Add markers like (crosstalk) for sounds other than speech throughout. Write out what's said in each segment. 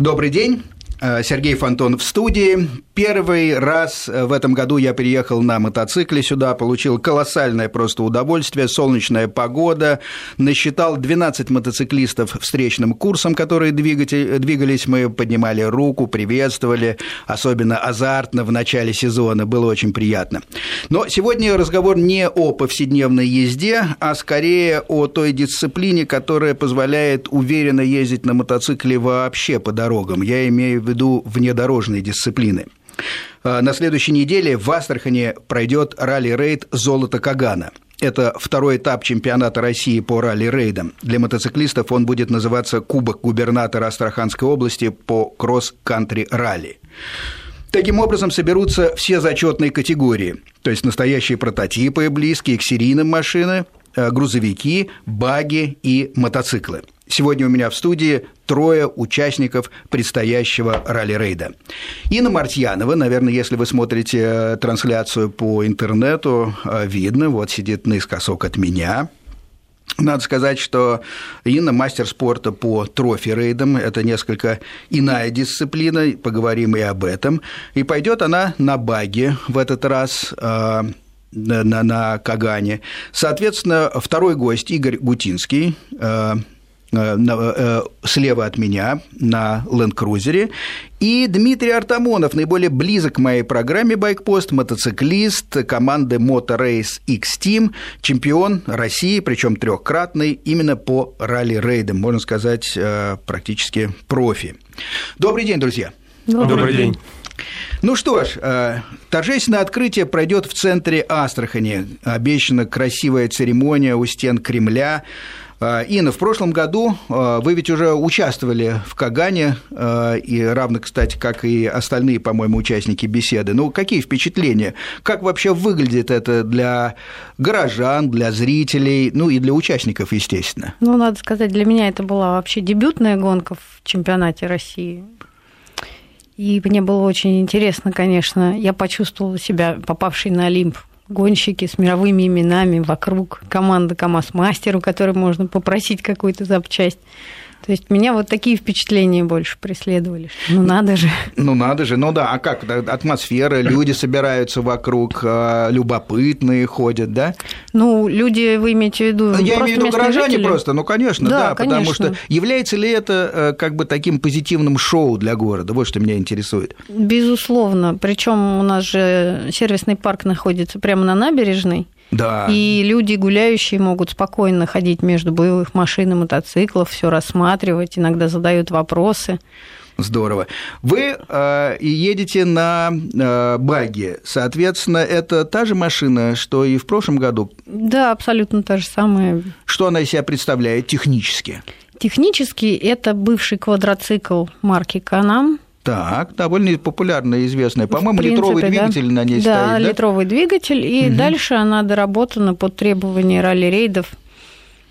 Добрый день. Э, Сергей Фонтон в студии. Первый раз э, в этом году я приехал на мотоцикле сюда, получил колоссальное просто удовольствие, солнечная погода, насчитал 12 мотоциклистов встречным курсом, которые двигались, мы поднимали руку, приветствовали, особенно азартно в начале сезона, было очень приятно. Но сегодня разговор не о повседневной езде, а скорее о той дисциплине, которая позволяет уверенно ездить на мотоцикле вообще по дорогам. Я имею в виду внедорожные дисциплины. А, на следующей неделе в Астрахане пройдет ралли-рейд «Золото Кагана». Это второй этап чемпионата России по ралли-рейдам. Для мотоциклистов он будет называться Кубок губернатора Астраханской области по кросс-кантри ралли. Таким образом соберутся все зачетные категории, то есть настоящие прототипы, близкие к серийным машинам, Э, грузовики, баги и мотоциклы. Сегодня у меня в студии трое участников предстоящего ралли-рейда. Инна Мартьянова, наверное, если вы смотрите э, трансляцию по интернету, э, видно, вот сидит наискосок от меня. Надо сказать, что Инна мастер спорта по трофи-рейдам. Это несколько иная дисциплина, поговорим и об этом. И пойдет она на баги в этот раз на, на, на Кагане. Соответственно, второй гость Игорь Гутинский, э, э, э, слева от меня на ленд-крузере, и Дмитрий Артамонов, наиболее близок к моей программе «Байкпост», мотоциклист команды Motorrace X-Team, чемпион России, причем трехкратный, именно по ралли-рейдам, можно сказать, практически профи. Добрый день, друзья. Добрый, Добрый день. Ну что ж, э, торжественное открытие пройдет в центре Астрахани. Обещана красивая церемония у стен Кремля. Э, Инна, в прошлом году э, вы ведь уже участвовали в Кагане, и равно, кстати, как и остальные, по-моему, участники беседы. Ну, какие впечатления? Как вообще выглядит это для горожан, для зрителей, ну и для участников, естественно? Ну, надо сказать, для меня это была вообще дебютная гонка в чемпионате России. И мне было очень интересно, конечно. Я почувствовала себя попавшей на Олимп гонщики с мировыми именами вокруг команды КАМАЗ-мастер, у которой можно попросить какую-то запчасть. То есть меня вот такие впечатления больше преследовали. Ну надо же. Ну надо же, ну да, а как атмосфера, люди собираются вокруг, а, любопытные ходят, да? Ну, люди, вы имеете в виду Я имею в виду горожане жители? просто, ну конечно, да, да конечно. потому что является ли это э, как бы таким позитивным шоу для города? Вот что меня интересует. Безусловно, причем у нас же сервисный парк находится прямо на набережной. Да. И люди гуляющие могут спокойно ходить между боевых машин и мотоциклов, все рассматривать, иногда задают вопросы. Здорово. Вы э, едете на э, баги, соответственно, это та же машина, что и в прошлом году? Да, абсолютно та же самая. Что она из себя представляет технически? Технически это бывший квадроцикл марки Канам, так, довольно популярная и известная. По-моему, литровый двигатель да. на ней да, стоит, да? литровый двигатель, и угу. дальше она доработана под требования ралли-рейдов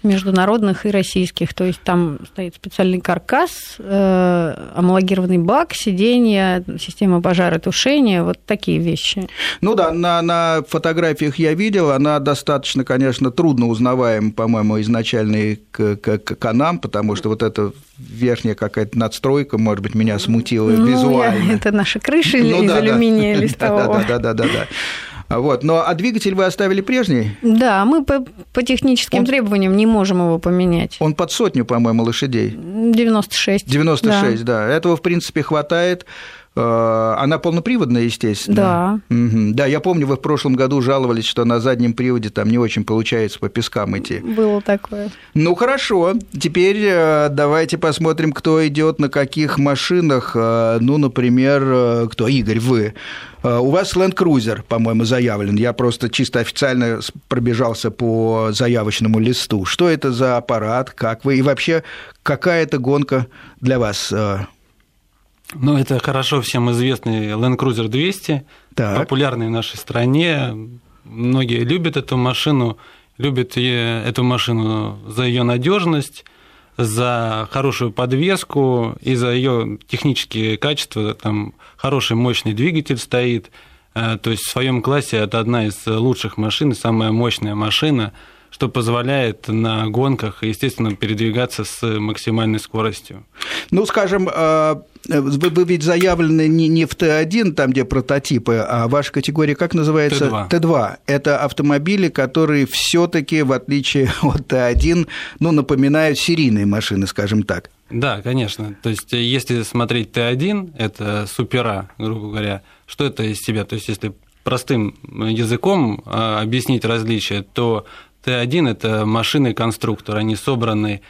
международных и российских. То есть там стоит специальный каркас, э, амалогированный бак, сиденье, система пожаротушения, вот такие вещи. Ну да, на, на фотографиях я видел, она достаточно, конечно, трудно узнаваем, по-моему, изначальный канам, потому что вот это верхняя какая-то надстройка, может быть, меня смутила ну, визуально. Я, это наша крыша ну, из да, алюминия (laughs) да. листового. Да, да, да, да, да. Вот. Но, а двигатель вы оставили прежний? Да, мы по, по техническим он, требованиям не можем его поменять. Он под сотню, по-моему, лошадей. 96. 96, да. да. Этого, в принципе, хватает. Э, она полноприводная, естественно. Да. Угу. Да, я помню, вы в прошлом году жаловались, что на заднем приводе там не очень получается по пескам идти. Было такое. Ну хорошо, теперь э, давайте посмотрим, кто идет на каких машинах. Э, ну, например, кто? Игорь, вы. У вас Land Cruiser, по-моему, заявлен. Я просто чисто официально пробежался по заявочному листу. Что это за аппарат? Как вы? И вообще, какая это гонка для вас? Ну, это хорошо всем известный Land Cruiser 200, так. популярный в нашей стране. Многие любят эту машину, любят эту машину за ее надежность, за хорошую подвеску и за ее технические качества. Там хороший мощный двигатель стоит. Э, то есть в своем классе это одна из лучших машин, самая мощная машина. Что позволяет на гонках, естественно, передвигаться с максимальной скоростью. Ну, скажем, э, вы, вы ведь заявлены не, не в Т1, там, где прототипы, а ваша категория как называется? Т2. Т2. Это автомобили, которые все таки в отличие (laughs) от Т1, ну, напоминают серийные машины, скажем так. Да, конечно. То есть, если смотреть Т1, это супера, грубо говоря, что это из себя? То есть, если простым языком а, объяснить различия, то Т1 – это машины-конструктор, они собраны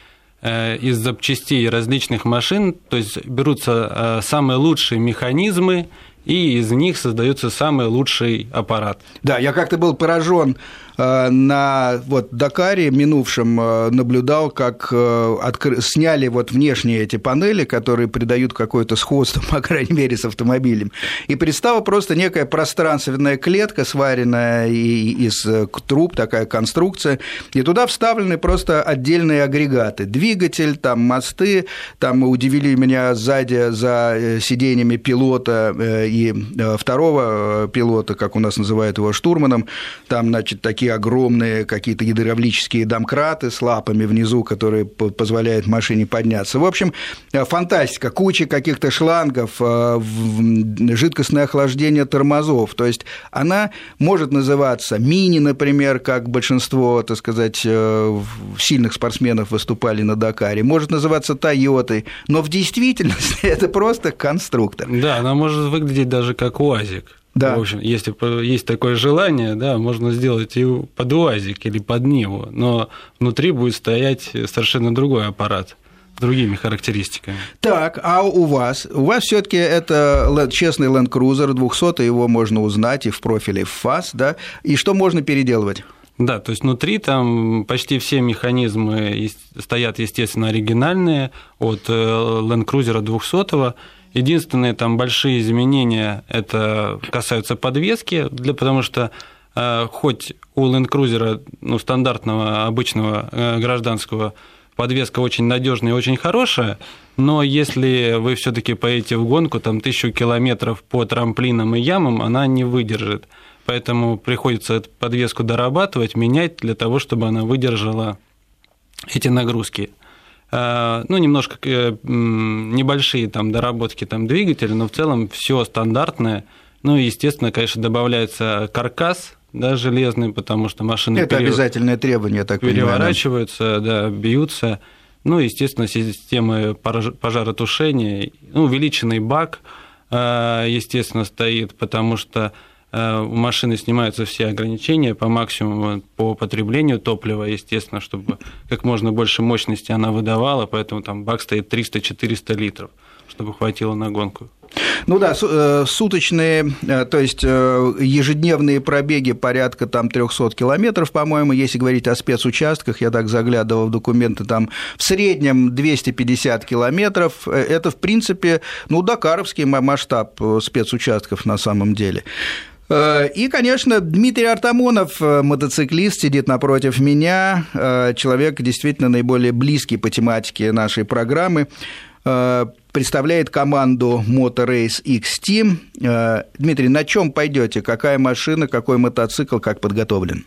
э, из запчастей различных машин, то есть берутся э, самые лучшие механизмы и из них создается самый лучший аппарат. Да, я как-то был поражен на вот Дакаре минувшем э, наблюдал, как э, откры... сняли вот внешние эти панели, которые придают какое-то сходство, (laughs) по крайней мере, с автомобилем. И представила просто некая пространственная клетка, сваренная из труб, такая конструкция, и туда вставлены просто отдельные агрегаты. Двигатель, там мосты, там удивили меня сзади за сиденьями пилота и второго пилота, как у нас называют его штурманом, там, значит, такие огромные какие-то гидравлические домкраты с лапами внизу, которые позволяют машине подняться. В общем, э, фантастика, куча каких-то шлангов, э, жидкостное охлаждение тормозов. То есть она может называться мини, например, как большинство, так сказать, э, сильных спортсменов выступали на Дакаре, может называться Тойотой, но в действительности (laughs) это просто конструктор. Да, она может выглядеть даже как УАЗик. Да. В общем, если есть такое желание, да, можно сделать и под УАЗик или под Ниву, но внутри будет стоять совершенно другой аппарат другими характеристиками. Так, а у вас? У вас все таки это честный Land Cruiser 200, его можно узнать и в профиле ФАС, да? И что можно переделывать? Да, то есть внутри там почти все механизмы стоят, естественно, оригинальные от э, Land Cruiser 200 Единственные там большие изменения это касаются подвески, для, потому что э, хоть у Land Cruiser ну, стандартного обычного э, гражданского подвеска очень надежная и очень хорошая, но если вы все-таки поедете в гонку, там тысячу километров по трамплинам и ямам, она не выдержит. Поэтому приходится эту подвеску дорабатывать, менять для того, чтобы она выдержала эти нагрузки. Э, ну, немножко э, небольшие там доработки там двигателя, но в целом все стандартное. Ну, и, естественно, конечно, добавляется каркас, да, железный, потому что машины Это пере... обязательное требование, так переворачиваются, понимаю, да? бьются. Ну, естественно, системы пожаротушения, ну, увеличенный бак, э, естественно, стоит, потому что у машины снимаются все ограничения по максимуму по потреблению топлива, естественно, чтобы как можно больше мощности она выдавала, поэтому там бак стоит 300-400 литров, чтобы хватило на гонку. Ну да, э, суточные, э, то есть ежедневные пробеги порядка там 300 километров, по-моему, если говорить о спецучастках, я так заглядывал в документы, там в среднем 250 километров, это, в принципе, ну, дакаровский масштаб спецучастков на самом деле. Э, и, конечно, Дмитрий Артамонов, э, мотоциклист, сидит напротив меня, э, человек действительно наиболее близкий по тематике нашей программы, представляет команду Motorace X Team. Дмитрий, на чем пойдете? Какая машина, какой мотоцикл, как подготовлен?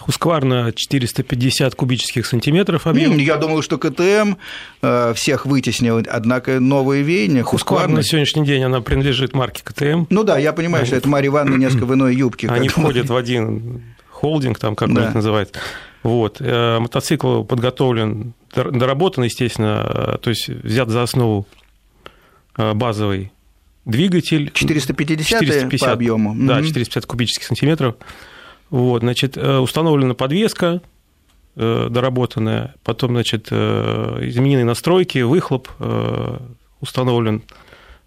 Хускварна 450 кубических сантиметров объем. Я думал, что КТМ э, всех вытеснил, однако новые веяния. Хускварна на сегодняшний день она принадлежит марке КТМ. Ну да, я понимаю, что это Мария Ивановна (clears throat) несколько в иной юбке. Они входят в один холдинг, там, как да. он их называет. Вот. Э, мотоцикл подготовлен, доработан, естественно, то есть взят за основу э, базовый двигатель. 450, 450 по объему. Да, 450 кубических сантиметров. Вот, значит, э, установлена подвеска э, доработанная, потом, значит, э, изменены настройки, выхлоп установлен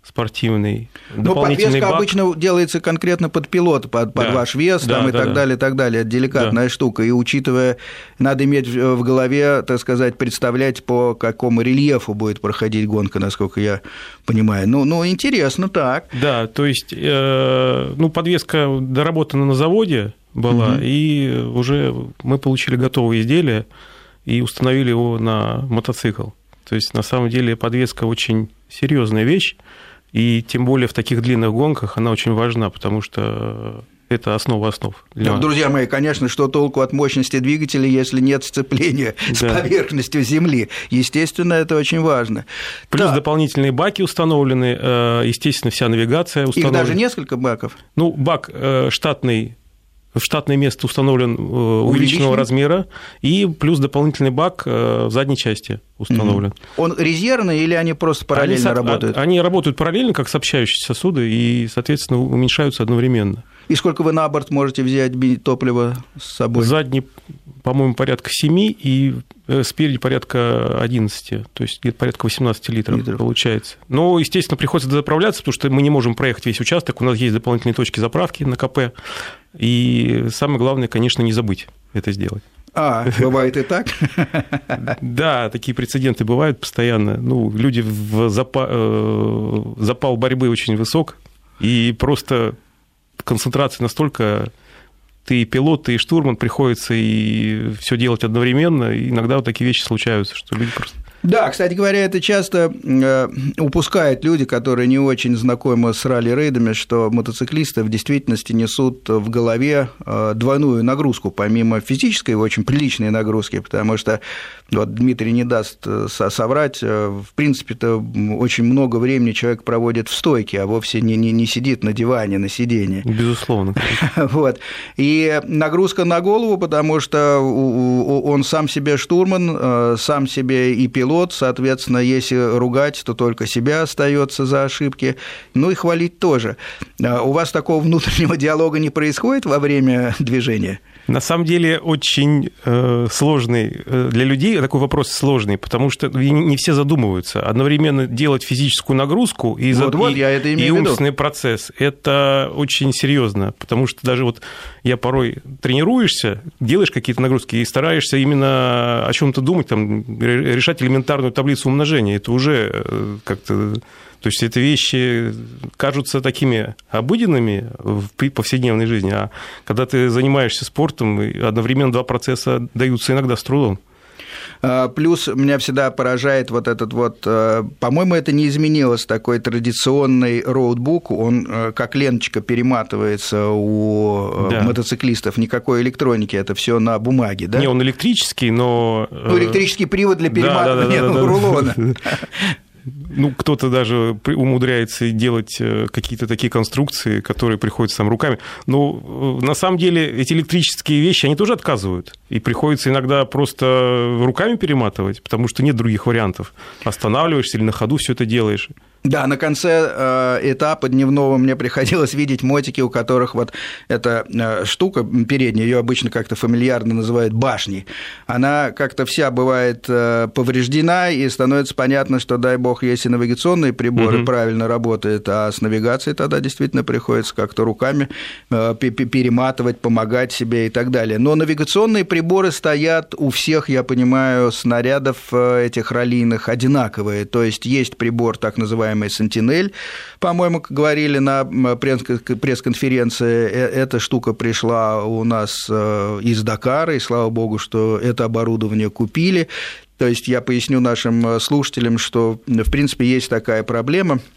спортивный. Но подвеска бак. обычно делается конкретно под пилот, под, под да. ваш вес да, там, и да, так да. далее, и так далее. Это деликатная да. штука. И учитывая, надо иметь в голове, так сказать, представлять, по какому рельефу будет проходить гонка, насколько я понимаю. Ну, ну интересно, так. Да, то есть, ну, подвеска доработана на заводе, была, угу. и уже мы получили готовое изделие и установили его на мотоцикл. То есть, на самом деле, подвеска очень серьезная вещь, и тем более в таких длинных гонках она очень важна, потому что это основа основ. Для... Ну, друзья мои, конечно, что толку от мощности двигателя, если нет сцепления (laughs) да. с поверхностью Земли? Естественно, это очень важно. Плюс да. дополнительные баки установлены, э, естественно, вся навигация установлена. Их даже несколько баков? Ну, бак э, штатный в штатное место установлен э, увеличенного размера, и плюс дополнительный бак в задней части установлен. Он резервный или они просто параллельно они, работают? Они работают параллельно, как сообщающиеся сосуды, и, соответственно, уменьшаются одновременно. И сколько вы на борт можете взять топлива с собой? Задний, по-моему, порядка 7 и э, спереди порядка 11, то есть где-то порядка 18 литров, литров получается. Но, естественно, приходится заправляться, потому что мы не можем проехать весь участок, у нас есть дополнительные точки заправки на КП, и самое главное, конечно, не забыть это сделать. А, бывает и так? (laughs) Да, такие прецеденты бывают постоянно. Ну, люди в э, запал борьбы очень высок, и просто концентрация настолько ты и пилот, ты и штурман, приходится и все делать одновременно. И иногда вот такие вещи случаются, что люди просто да, кстати говоря, это часто э, упускают люди, которые не очень знакомы с ралли-рейдами, что мотоциклисты в действительности несут в голове э, двойную нагрузку, помимо физической, очень приличной нагрузки, потому что вот Дмитрий не даст э, соврать, в принципе-то очень много времени человек проводит в стойке, а вовсе не, не, не сидит на диване, на сиденье. Безусловно. (laughs) Вот. И нагрузка на голову, потому что он сам себе штурман, сам себе и пилот, пилот, соответственно, если ругать, то только себя остается за ошибки, ну и хвалить тоже. А у вас такого внутреннего (laughs) диалога не происходит во время движения? На самом деле очень э, сложный э, для людей такой вопрос сложный, потому что не все задумываются. Одновременно делать физическую нагрузку и, вот, вот, и, я это и умственный процесс – это очень серьезно, потому что даже вот я порой тренируешься, делаешь какие-то нагрузки и стараешься именно о чем-то думать, там, решать элементарную таблицу умножения. Это уже э, как-то то есть это вещи кажутся такими обыденными в повседневной жизни, а когда ты занимаешься спортом, одновременно два процесса даются иногда с трудом. А, плюс меня всегда поражает вот этот вот, э, по-моему, это не изменилось, такой традиционный роутбук, он э, как ленточка перематывается у э, да. мотоциклистов, никакой электроники, это все на бумаге, да? Не, он электрический, но... Ну, электрический привод для перематывания да, да, да, (laughs) да, рулона. (laughs) ну, кто-то даже умудряется делать э, какие-то такие конструкции, которые приходятся там руками. Но э, на самом деле эти электрические вещи, они тоже отказывают. И приходится иногда просто руками перематывать, потому что нет других вариантов. Останавливаешься или на ходу все это делаешь. Да, на конце э, этапа дневного мне приходилось видеть мотики, у которых вот эта э, штука передняя, ее обычно как-то фамильярно называют башней, она как-то вся бывает э, повреждена, и становится понятно, что, дай бог, если навигационные приборы угу. правильно работают, а с навигацией тогда действительно приходится как-то руками перематывать, помогать себе и так далее. Но навигационные приборы стоят у всех, я понимаю, снарядов этих раллийных одинаковые, то есть есть прибор так называемый называемый «Сентинель», по-моему, говорили на пресс-конференции, э, эта штука пришла у нас э, из Дакара, и слава богу, что это оборудование купили. То есть я поясню нашим э, слушателям, что, в принципе, есть такая проблема –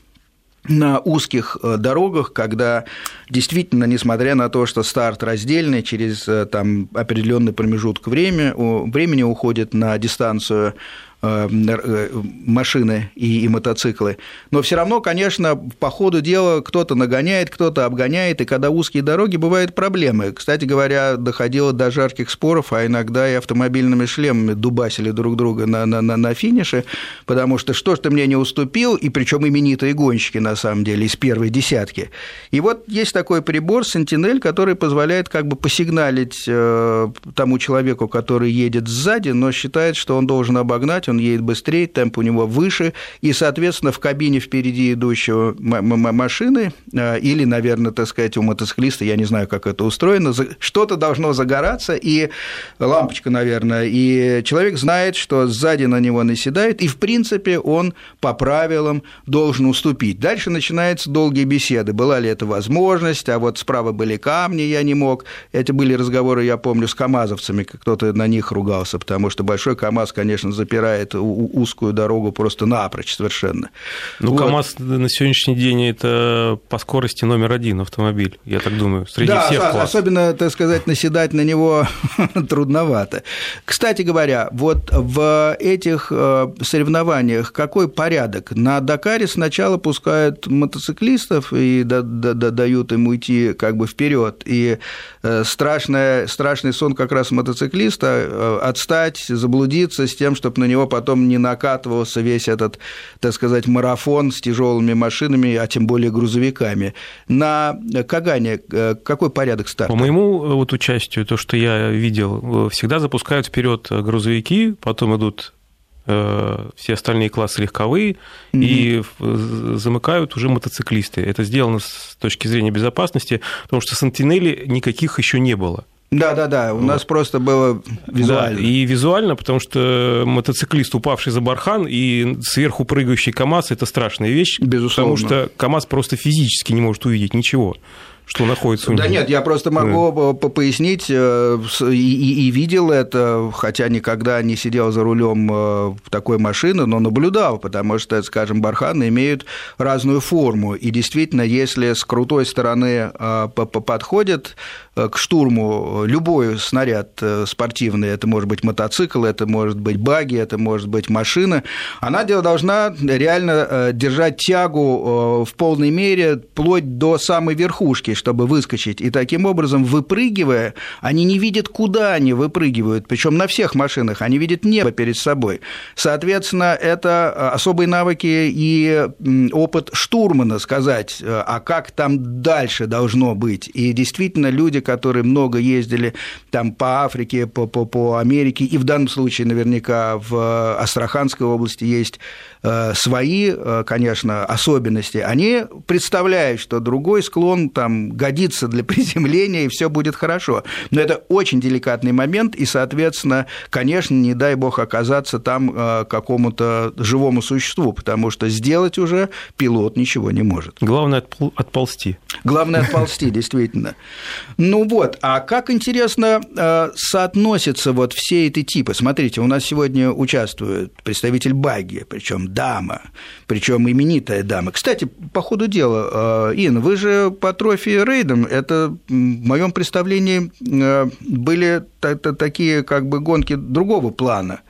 на узких дорогах, когда действительно, несмотря на то, что старт раздельный, через там, определенный промежуток времени, времени уходит на дистанцию машины и, и мотоциклы. Но все равно, конечно, по ходу дела кто-то нагоняет, кто-то обгоняет, и когда узкие дороги, бывают проблемы. Кстати говоря, доходило до жарких споров, а иногда и автомобильными шлемами дубасили друг друга на, на, на, на финише, потому что что ж ты мне не уступил, и причем именитые гонщики, на самом деле, из первой десятки. И вот есть такой прибор Sentinel, который позволяет как бы посигналить э, тому человеку, который едет сзади, но считает, что он должен обогнать, он едет быстрее, темп у него выше, и, соответственно, в кабине впереди идущего машины э, или, наверное, так сказать, у мотоциклиста, я не знаю, как это устроено, что-то должно загораться, и лампочка, наверное, и человек знает, что сзади на него наседает, и, в принципе, он по правилам должен уступить. Дальше начинаются долгие беседы. Была ли это возможность, а вот справа были камни, я не мог. Это были разговоры, я помню, с камазовцами, кто-то на них ругался, потому что большой КАМАЗ, конечно, запирает перекрывает узкую дорогу просто напрочь совершенно. Ну, вот. КАМАЗ на сегодняшний день это по скорости номер один автомобиль, я так думаю, среди да, всех классов. особенно, так сказать, наседать на него (laughs) трудновато. Кстати говоря, вот в этих э, соревнованиях какой порядок? На Дакаре сначала пускают мотоциклистов и дают им уйти как бы вперед, и э, страшная, страшный сон как раз мотоциклиста э, отстать, заблудиться с тем, чтобы на него потом не накатывался весь этот, так сказать, марафон с тяжелыми машинами, а тем более грузовиками. На Кагане какой порядок старта? По моему вот участию, то, что я видел, всегда запускают вперед грузовики, потом идут э, все остальные классы легковые, mm-hmm. и замыкают уже мотоциклисты. Это сделано с точки зрения безопасности, потому что сантинели никаких еще не было. Да, да, да. У вот. нас просто было визуально. Да, и визуально, потому что мотоциклист, упавший за бархан, и сверху прыгающий КАМАЗ это страшная вещь. Безусловно. Потому что КАМАЗ просто физически не может увидеть ничего что находится у них. Да нет, я просто могу да. пояснить, э, и, и, и видел это, хотя никогда не сидел за рулем э, такой машины, но наблюдал, потому что, скажем, барханы имеют разную форму, и действительно, если с крутой стороны э, подходят к штурму любой снаряд спортивный, это может быть мотоцикл, это может быть баги, это может быть машина, она должна реально держать тягу в полной мере вплоть до самой верхушки, чтобы выскочить. И таким образом, выпрыгивая, они не видят, куда они выпрыгивают. Причем на всех машинах они видят небо перед собой. Соответственно, это особые навыки и опыт штурмана сказать, э, а как там дальше должно быть. И действительно, люди, которые много ездили там по Африке, по, по, по Америке, и в данном случае наверняка в Астраханской области есть Э, свои, э, конечно, особенности, они представляют, что другой склон там годится для приземления, и все будет хорошо. Но это очень деликатный момент, и, соответственно, конечно, не дай бог оказаться там э, какому-то живому существу, потому что сделать уже пилот ничего не может. Главное отползти. Главное отползти, (laughs) действительно. Ну вот, а как интересно соотносятся вот все эти типы? Смотрите, у нас сегодня участвует представитель Баги, причем дама, причем именитая дама. Кстати, по ходу дела, э, Ин, вы же по трофи рейдам, это в моем представлении э, были такие как бы гонки другого плана.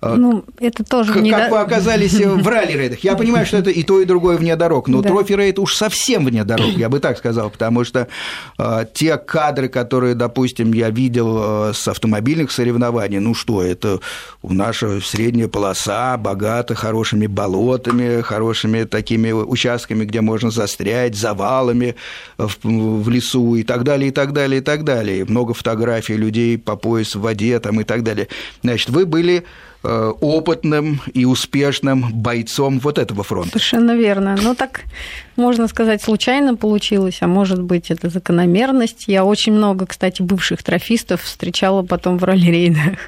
А, ну, это тоже как, не как вы оказались в ралли-рейдах. Я понимаю, что это и то, и другое вне дорог, но да. трофи-рейд уж совсем вне дорог, я бы так сказал, потому что э, те кадры, которые, допустим, я видел э, с автомобильных соревнований, ну что, это у наша средняя полоса, богата хорошими болотами, хорошими такими участками, где можно застрять, завалами в, в лесу и так далее, и так далее, и так далее. Много фотографий людей по пояс в воде там, и так далее. Значит, вы были Э, опытным и успешным бойцом вот этого фронта. Совершенно верно. Ну, так, можно сказать, случайно получилось, а может быть, это закономерность. Я очень много, кстати, бывших трофистов встречала потом в ралли-рейдах.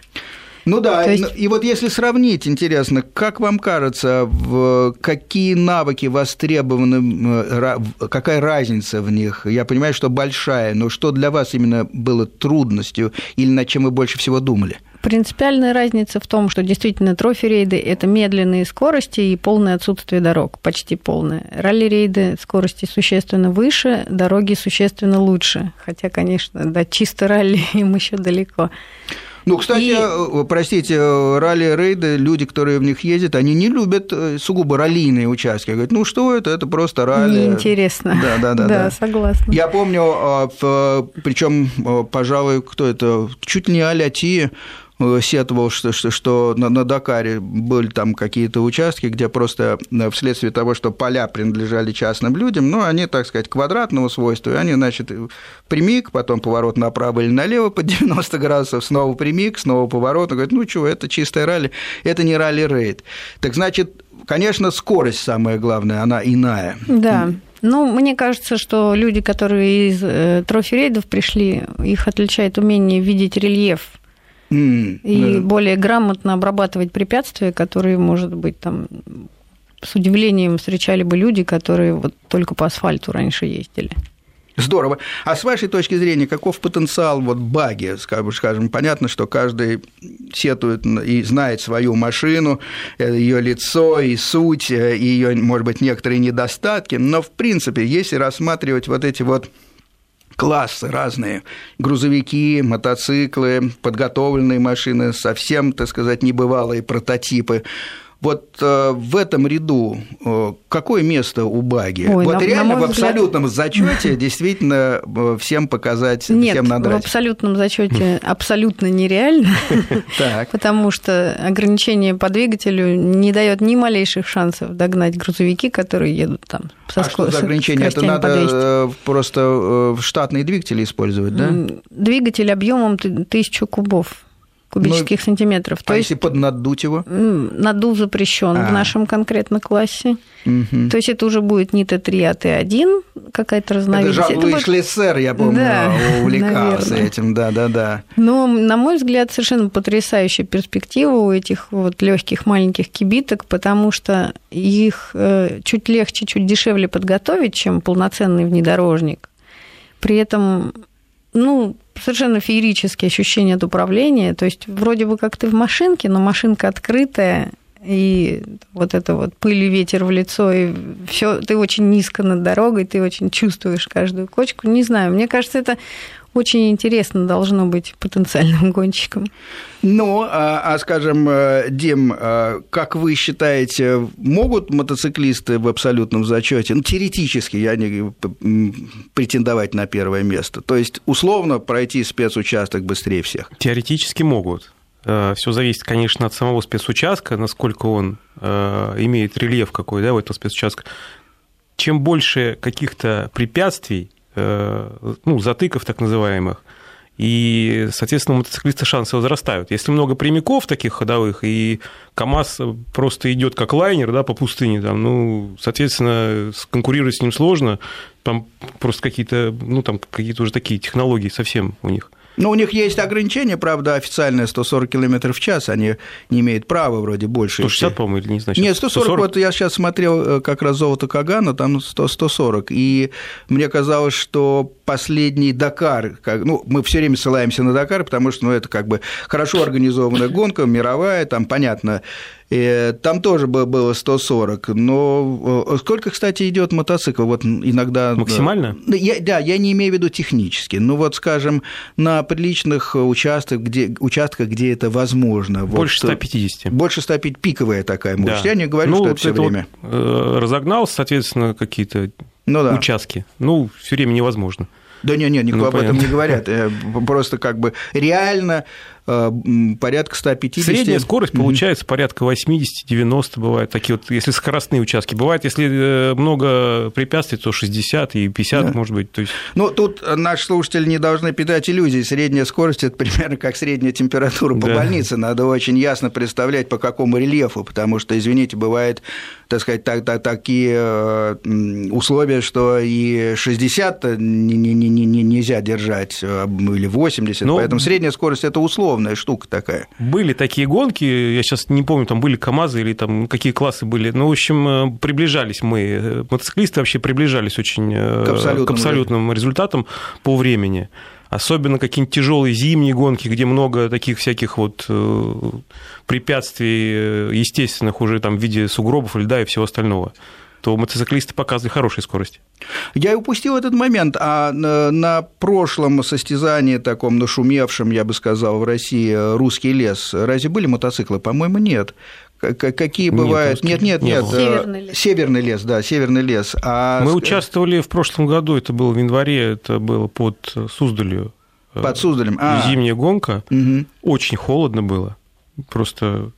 Ну да, есть... и вот если сравнить, интересно, как вам кажется, в какие навыки востребованы, э, какая разница в них? Я понимаю, что большая, но что для вас именно было трудностью или над чем вы больше всего думали? Принципиальная разница в том, что действительно трофи-рейды – это медленные скорости и полное отсутствие дорог, почти полное. Ралли-рейды скорости существенно выше, дороги существенно лучше. Хотя, конечно, до чисто ралли (laughs) им еще далеко. Ну, кстати, и... Э, простите, ралли-рейды, люди, которые в них ездят, они не любят э, сугубо раллийные участки. Говорят, ну что это, это просто ралли. Неинтересно. Да, да, да. (laughs) Да, согласна. Я помню, причем, пожалуй, кто это, чуть не Аляти Э, сетовал, что, что, что на, на Дакаре были там какие-то участки, где просто э, вследствие того, что поля принадлежали частным людям, ну, они, так сказать, квадратного свойства, и они, значит, прямик, потом поворот направо или налево под 90 градусов, снова прямик, снова поворот, он говорит, ну, чего, это чистая ралли, это не ралли-рейд. Так значит, конечно, скорость самая главная, она иная. Да. Ну, мне кажется, что люди, которые из э, трофи-рейдов пришли, их отличает умение видеть рельеф Mm, и да. более грамотно обрабатывать препятствия, которые, может быть, там с удивлением встречали бы люди, которые вот только по асфальту раньше ездили. Здорово. А с вашей точки зрения, каков потенциал вот баги? Скажем, понятно, что каждый сетует и знает свою машину, э, ее лицо и суть, э, и ее, может быть, некоторые недостатки, но, в принципе, если рассматривать вот эти вот классы разные, грузовики, мотоциклы, подготовленные машины, совсем, так сказать, небывалые прототипы, вот э, в этом ряду э, какое место у баги? Ой, вот на, реально на в абсолютном взгляд... зачете (laughs) действительно э, всем показать, Нет, всем надрать. в абсолютном зачете (laughs) абсолютно нереально, (laughs) потому что ограничение по двигателю не дает ни малейших шансов догнать грузовики, которые едут там со а что за ограничение? Это надо просто штатные двигатели использовать, да? Двигатель объемом тысячу кубов кубических ну, сантиметров. То а есть, если поднадуть его? Надув запрещен а. в нашем конкретно классе. Угу. То есть это уже будет не Т3, а Т1, какая-то разновидность. Это Жан-Луи будет... Шлиссер, я помню, да, увлекался наверное. этим, да-да-да. Но, на мой взгляд, совершенно потрясающая перспектива у этих вот легких маленьких кибиток, потому что их э, чуть легче, чуть дешевле подготовить, чем полноценный внедорожник. При этом ну, совершенно феерические ощущения от управления. То есть вроде бы как ты в машинке, но машинка открытая, и вот это вот пыль и ветер в лицо, и все, ты очень низко над дорогой, ты очень чувствуешь каждую кочку. Не знаю, мне кажется, это очень интересно должно быть потенциальным (laughs) гонщиком. Ну, а, а скажем, э, Дим, э, как вы считаете, могут мотоциклисты в абсолютном зачете, ну, теоретически, я не претендовать на первое место, то есть условно пройти спецучасток быстрее всех? Теоретически могут. Э, Все зависит, конечно, от самого спецучастка, насколько он имеет рельеф какой, да, в этом спецучастке. Чем больше каких-то препятствий, ну, затыков так называемых, и, соответственно, у мотоциклиста шансы возрастают. Если много прямиков таких ходовых, и КАМАЗ просто идет как лайнер да, по пустыне, там, ну, соответственно, конкурировать с ним сложно, там просто какие-то, ну, там какие-то уже такие технологии совсем у них. Ну, у них есть ограничение, правда, официальное 140 км в час, они не имеют права вроде больше. 160, по-моему, или не знаю. Нет, 140, 140, вот я сейчас смотрел э, как раз «Золото Кагана», там 100, 140, и мне казалось, что последний Дакар, как, ну, мы все время ссылаемся на Дакар, потому что, ну, это как бы хорошо организованная гонка, мировая, там, понятно, и там тоже было 140. Но э, сколько, кстати, идет мотоцикл? Вот иногда... Максимально? Я, да, я не имею в виду технически. Ну вот, скажем, на приличных участках, где, участках, где это возможно. Больше вот, 150. Больше 150, пиковая такая мощность. Да. Я не говорю, ну, что это все время. Вот, э, разогнал, соответственно, какие-то ну, да. участки. Ну, все время невозможно. Да нет, нет, никто ну, об понятно. этом не говорят. Э, просто как бы реально порядка 150. Средняя скорость получается порядка 80-90 бывает. Такие вот, если скоростные участки. Бывает, если э, много препятствий, то 60 и 50, да. может быть. То есть... Ну, тут наши слушатели не должны питать иллюзий. Средняя скорость – это примерно как средняя температура по да. больнице. Надо очень ясно представлять, по какому рельефу, потому что, извините, бывает, так сказать, так, так, такие э, условия, что и 60 не, не, не, не, нельзя держать, или 80, ну, поэтому средняя скорость – это условно условная штука такая. Были такие гонки, я сейчас не помню, там были КАМАЗы или там какие классы были. Ну, в общем, э, приближались мы, э, мотоциклисты вообще приближались очень э, к абсолютным, к абсолютным результатам по времени. Особенно какие-нибудь тяжелые зимние гонки, где много таких всяких вот препятствий естественных уже там в виде сугробов, льда и всего остального то мотоциклисты показывали хорошие скорости. Я упустил этот момент, а на прошлом состязании, таком нашумевшем, я бы сказал, в России, «Русский лес», разве были мотоциклы? По-моему, нет. Какие бывают? Нет, нет, нет. нет. Северный лес. Северный лес, да, северный лес. А... Мы участвовали в прошлом году, это было в январе, это было под Суздалью. Под Суздалем. А. Зимняя гонка. Угу. Очень холодно было. Просто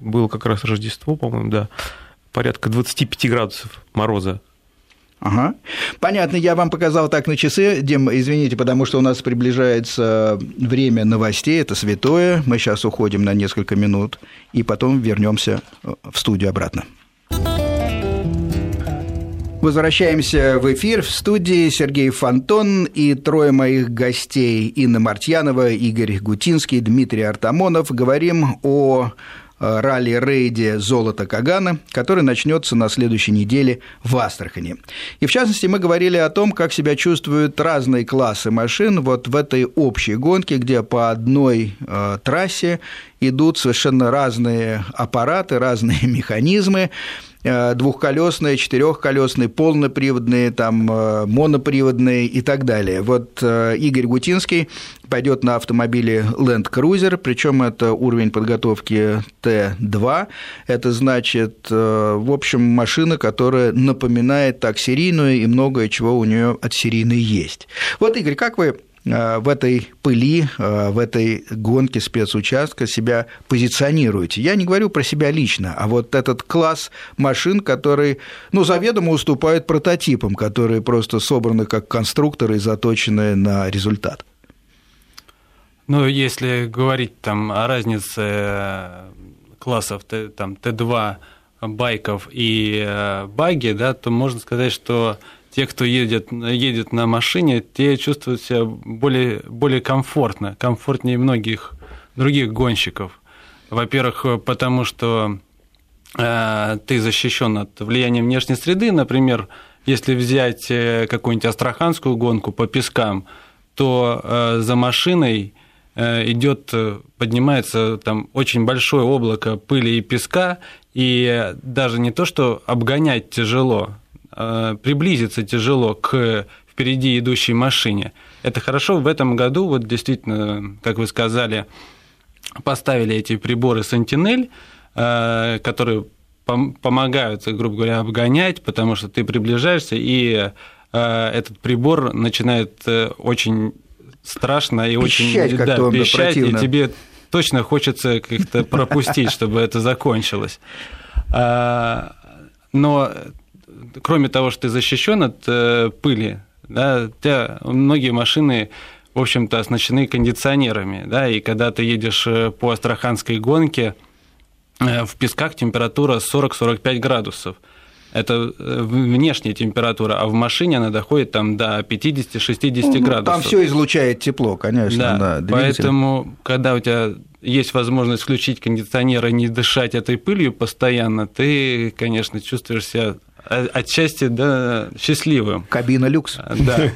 было как раз Рождество, по-моему, да порядка 25 градусов мороза. Ага. Понятно, я вам показал так на часы. Дим, извините, потому что у нас приближается время новостей, это святое. Мы сейчас уходим на несколько минут и потом вернемся в студию обратно. Возвращаемся в эфир. В студии Сергей Фонтон и трое моих гостей Инна Мартьянова, Игорь Гутинский, Дмитрий Артамонов. Говорим о ралли-рейде «Золото Кагана», который начнется на следующей неделе в Астрахани. И в частности мы говорили о том, как себя чувствуют разные классы машин вот в этой общей гонке, где по одной э, трассе идут совершенно разные аппараты, разные (laughs) механизмы. Э, двухколесные, четырехколесные, полноприводные, там, э, моноприводные и так далее. Вот э, Игорь Гутинский пойдет на автомобиле Land Cruiser, причем это уровень подготовки Т2. Это значит, в общем, машина, которая напоминает так серийную, и многое чего у нее от серийной есть. Вот, Игорь, как вы в этой пыли, э, в этой гонке спецучастка себя позиционируете. Я не говорю про себя лично, а вот этот класс машин, который, ну, заведомо уступает прототипам, которые просто собраны как конструкторы и заточены на результат. Ну, если говорить там о разнице классов там, Т2 байков и э, баги, да, то можно сказать, что те, кто едет, едет на машине, те чувствуют себя более, более комфортно, комфортнее многих других гонщиков. Во-первых, потому что э, ты защищен от влияния внешней среды. Например, если взять э, какую-нибудь астраханскую гонку по пескам, то э, за машиной э, идет, поднимается там очень большое облако пыли и песка, и даже не то, что обгонять тяжело, Э, приблизиться тяжело к впереди идущей машине. Это хорошо. В этом году, вот действительно, как вы сказали, поставили эти приборы Sentinel, э, которые помогают, грубо говоря, обгонять, потому что ты приближаешься, и э, этот прибор начинает очень страшно и пищать, очень да, пищать, и тебе точно хочется как-то пропустить, чтобы это закончилось. Но кроме того, что ты защищен от э, пыли, да, тебя, многие машины в общем-то, оснащены кондиционерами, да, и когда ты едешь э, по астраханской гонке, э, в песках температура 40-45 градусов. Это внешняя температура, а в машине она доходит там до 50-60 ну, градусов. Там все излучает тепло, конечно. Да, да поэтому, когда у тебя есть возможность включить кондиционер и не дышать этой пылью постоянно, ты, конечно, чувствуешь себя отчасти да, счастливым. Кабина люкс. Да,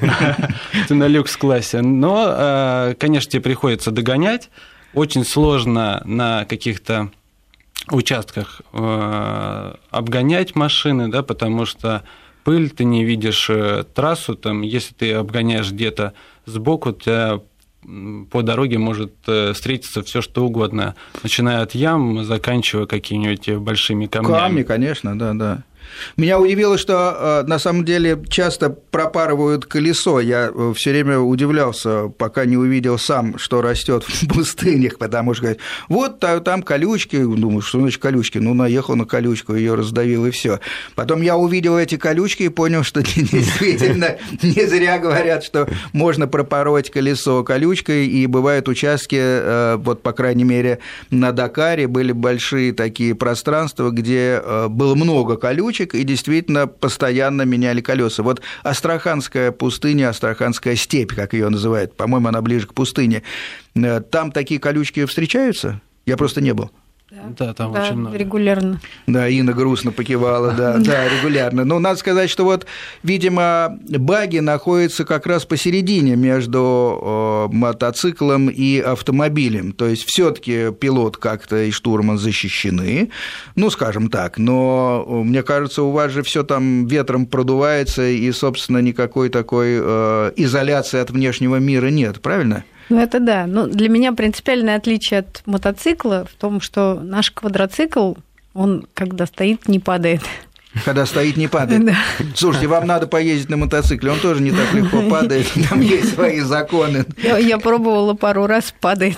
ты на люкс-классе. Но, конечно, тебе приходится догонять. Очень сложно на каких-то участках обгонять машины, да, потому что пыль, ты не видишь э, трассу, там, если ты обгоняешь где-то сбоку, тебя по дороге может э, встретиться все что угодно, начиная от ям, заканчивая какими-нибудь большими камнями. Камни, конечно, да, да. Меня удивило, что э, на самом деле часто пропарывают колесо. Я э, все время удивлялся, пока не увидел сам, что растет в (laughs) пустынях, потому что вот там колючки, думаю, что значит колючки? Ну, наехал на колючку, ее раздавил и все. Потом я увидел эти колючки и понял, что (laughs) действительно не зря говорят, что можно пропороть колесо колючкой, и бывают участки, э, вот, по крайней мере, на Дакаре были большие такие пространства, где было много колючек, колючек и действительно постоянно меняли колеса. Вот Астраханская пустыня, Астраханская степь, как ее называют, по-моему, она ближе к пустыне, э, там такие колючки встречаются? Я просто не был. Да, да там да, очень много. Регулярно. Да, Инна грустно покивала, да, да, регулярно. Но надо сказать, что вот, видимо, баги находятся как раз посередине между мотоциклом и автомобилем. То есть все-таки пилот как-то и штурман защищены, ну, скажем так. Но мне кажется, у вас же все там ветром продувается, и, собственно, никакой такой э, изоляции от внешнего мира нет, правильно? Ну, это да. Ну, для меня принципиальное отличие от мотоцикла в том, что наш квадроцикл, он, когда стоит, не падает. Когда стоит, не падает. Да. Слушайте, вам надо поездить на мотоцикле, он тоже не так легко падает, там есть свои законы. Я, я пробовала пару раз, падает.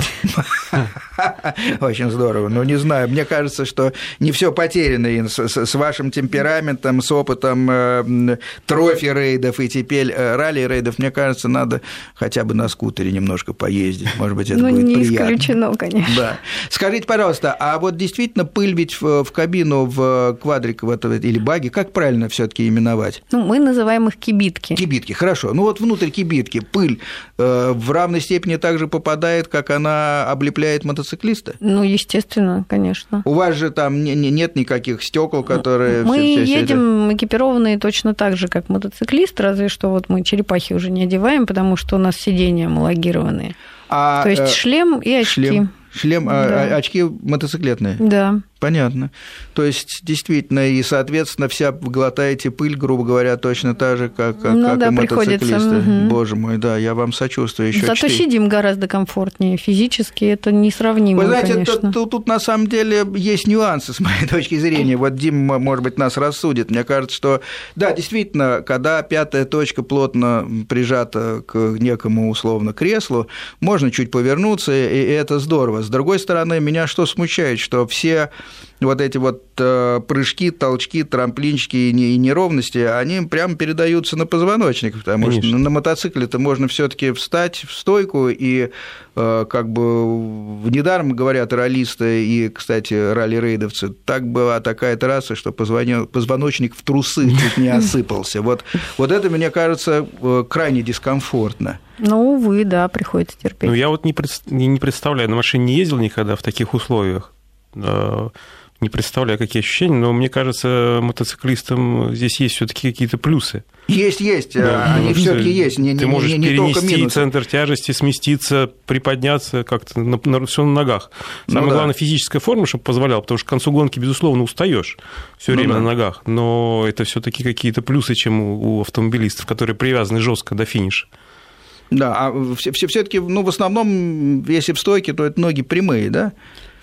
(laughs) (laughs) Очень здорово. Ну, не знаю, мне кажется, что не все потеряно, Ин, с, с вашим темпераментом, с опытом э, трофи-рейдов и теперь э, ралли-рейдов, мне кажется, надо хотя бы на скутере немножко поездить. Может быть, это ну, будет не приятно. исключено, конечно. Да. Скажите, пожалуйста, а вот действительно пыль ведь в, в кабину, в квадрик в это, или баги, как правильно все таки именовать? Ну, мы называем их кибитки. Кибитки, хорошо. Ну, вот внутрь кибитки пыль э, в равной степени также попадает, как она облепляет мотоцикл мотоциклисты? Ну, естественно, конечно. У вас же там не, не, нет никаких стекол, которые... Мы все, все едем это... экипированные точно так же, как мотоциклист, разве что вот мы черепахи уже не одеваем, потому что у нас сиденья амалогированные. А, То есть э, шлем и очки. Шлем. Шлем, а, да. а, очки мотоциклетные? Да. Понятно. То есть, действительно, и, соответственно, вся глотаете пыль, грубо говоря, точно так же, как, ну, как да, и мотоциклисты. Угу. Боже мой, да, я вам сочувствую. Еще Зато 4... сидим гораздо комфортнее. Физически это несравнимо, Вы знаете, конечно. Тут, тут, на самом деле есть нюансы, (laughs) с моей точки зрения. Вот Дим, может быть, нас рассудит. Мне кажется, что, да, действительно, когда пятая точка плотно прижата к некому, условно, креслу, можно чуть повернуться, и это здорово. С другой стороны, меня что смущает, что все вот эти вот э, прыжки, толчки, трамплинчики и неровности, они прямо передаются на позвоночник, потому Конечно. что на мотоцикле-то можно все таки встать в стойку, и э, как бы недаром говорят ролисты и, кстати, ралли-рейдовцы, так была такая трасса, что позвоночник в трусы чуть не осыпался. Вот, вот это, мне кажется, э, крайне дискомфортно. Ну, увы, да, приходится терпеть. Ну, я вот не, не представляю, на машине не ездил никогда в таких условиях не представляю, какие ощущения, но мне кажется, мотоциклистам здесь есть все-таки какие-то плюсы. Есть, есть, да, они все-таки есть. Не, Ты не, можешь не, не перенести центр тяжести, сместиться, приподняться как-то на, на, все на ногах. Ну Самое ну, главное, да. физическая форма, чтобы позволяла, потому что к концу гонки, безусловно, устаешь все ну, время да. на ногах. Но это все-таки какие-то плюсы, чем у, у автомобилистов, которые привязаны жестко до финиша. Да, а все-таки, ну, в основном, если в стойке, то это ноги прямые, да?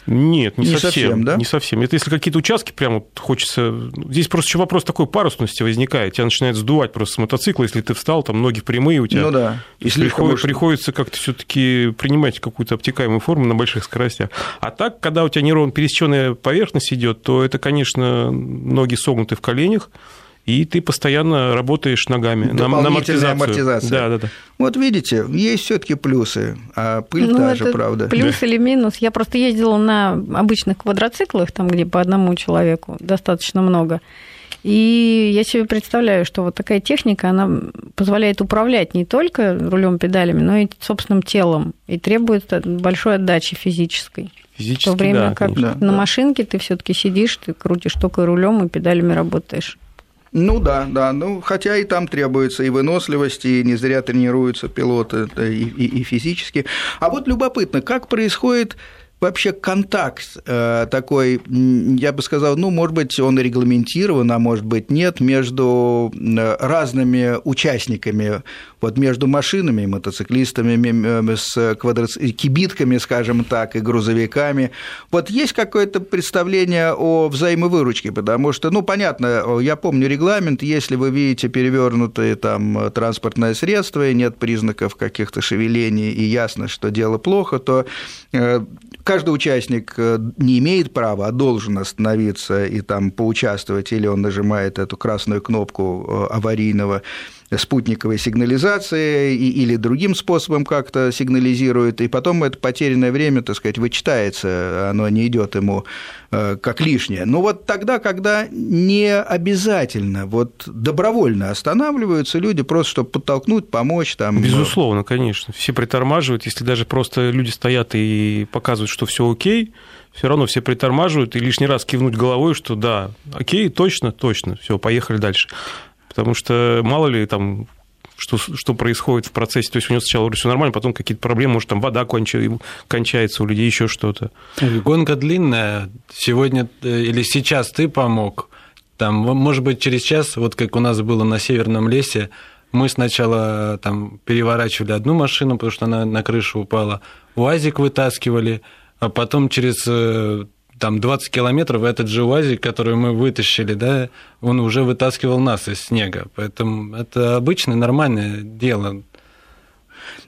Нет, не, не совсем, совсем, да? Не совсем. Это если какие-то участки прямо хочется... Здесь просто еще вопрос такой парусности возникает. Тебя начинает сдувать просто с мотоцикла, если ты встал, там ноги прямые у тебя. Ну да. И приход... уж... приходится как-то все таки принимать какую-то обтекаемую форму на больших скоростях. А так, когда у тебя неровно пересеченная поверхность идет, то это, конечно, ноги согнуты в коленях, и ты постоянно работаешь ногами на, на амортизацию. амортизация. Да, да, да. Вот видите, есть все-таки плюсы, а пыль ну, та же, правда. Плюс да. или минус. Я просто ездила на обычных квадроциклах, там, где по одному человеку достаточно много. И я себе представляю, что вот такая техника, она позволяет управлять не только рулем педалями, но и собственным телом, и требует большой отдачи физической. Физически, В то время да, как конечно. на машинке ты все-таки сидишь, ты крутишь только рулем и педалями работаешь. Ну да, да, ну хотя и там требуется и выносливость, и не зря тренируются пилоты и, и, и физически. А вот любопытно, как происходит вообще контакт э, такой, я бы сказал, ну, может быть, он регламентирован, а может быть, нет, между э, разными участниками, вот между машинами, мотоциклистами, с квадроц... кибитками, скажем так, и грузовиками. Вот есть какое-то представление о взаимовыручке, потому что, ну, понятно, я помню регламент, если вы видите перевернутое там транспортное средство, и нет признаков каких-то шевелений, и ясно, что дело плохо, то э, каждый участник э, не имеет права, а должен остановиться и там поучаствовать, или он нажимает эту красную кнопку э, аварийного спутниковой сигнализации или другим способом как-то сигнализирует, и потом это потерянное время, так сказать, вычитается, оно не идет ему э, как лишнее. Но вот тогда, когда не обязательно, вот добровольно останавливаются люди, просто чтобы подтолкнуть, помочь там. Безусловно, конечно. Все притормаживают, если даже просто люди стоят и показывают, что все окей, все равно все притормаживают и лишний раз кивнуть головой, что да, окей, точно, точно, все, поехали дальше потому что мало ли там что, что происходит в процессе. То есть у него сначала все нормально, потом какие-то проблемы, может, там вода кончается, у людей, еще что-то. Гонка длинная. Сегодня э, или сейчас ты помог. Там, может быть, через час, вот как у нас было на Северном лесе, мы сначала там переворачивали одну машину, потому что она на крышу упала, УАЗик вытаскивали, а потом через э, там 20 километров этот же УАЗик, который мы вытащили, да, он уже вытаскивал нас из снега. Поэтому это обычное, нормальное дело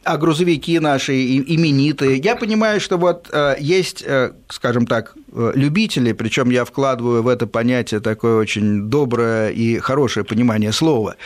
а грузовики наши именитые. Я понимаю, что вот э, есть, э, скажем так, э, любители, причем я вкладываю в это понятие такое очень доброе и хорошее понимание слова.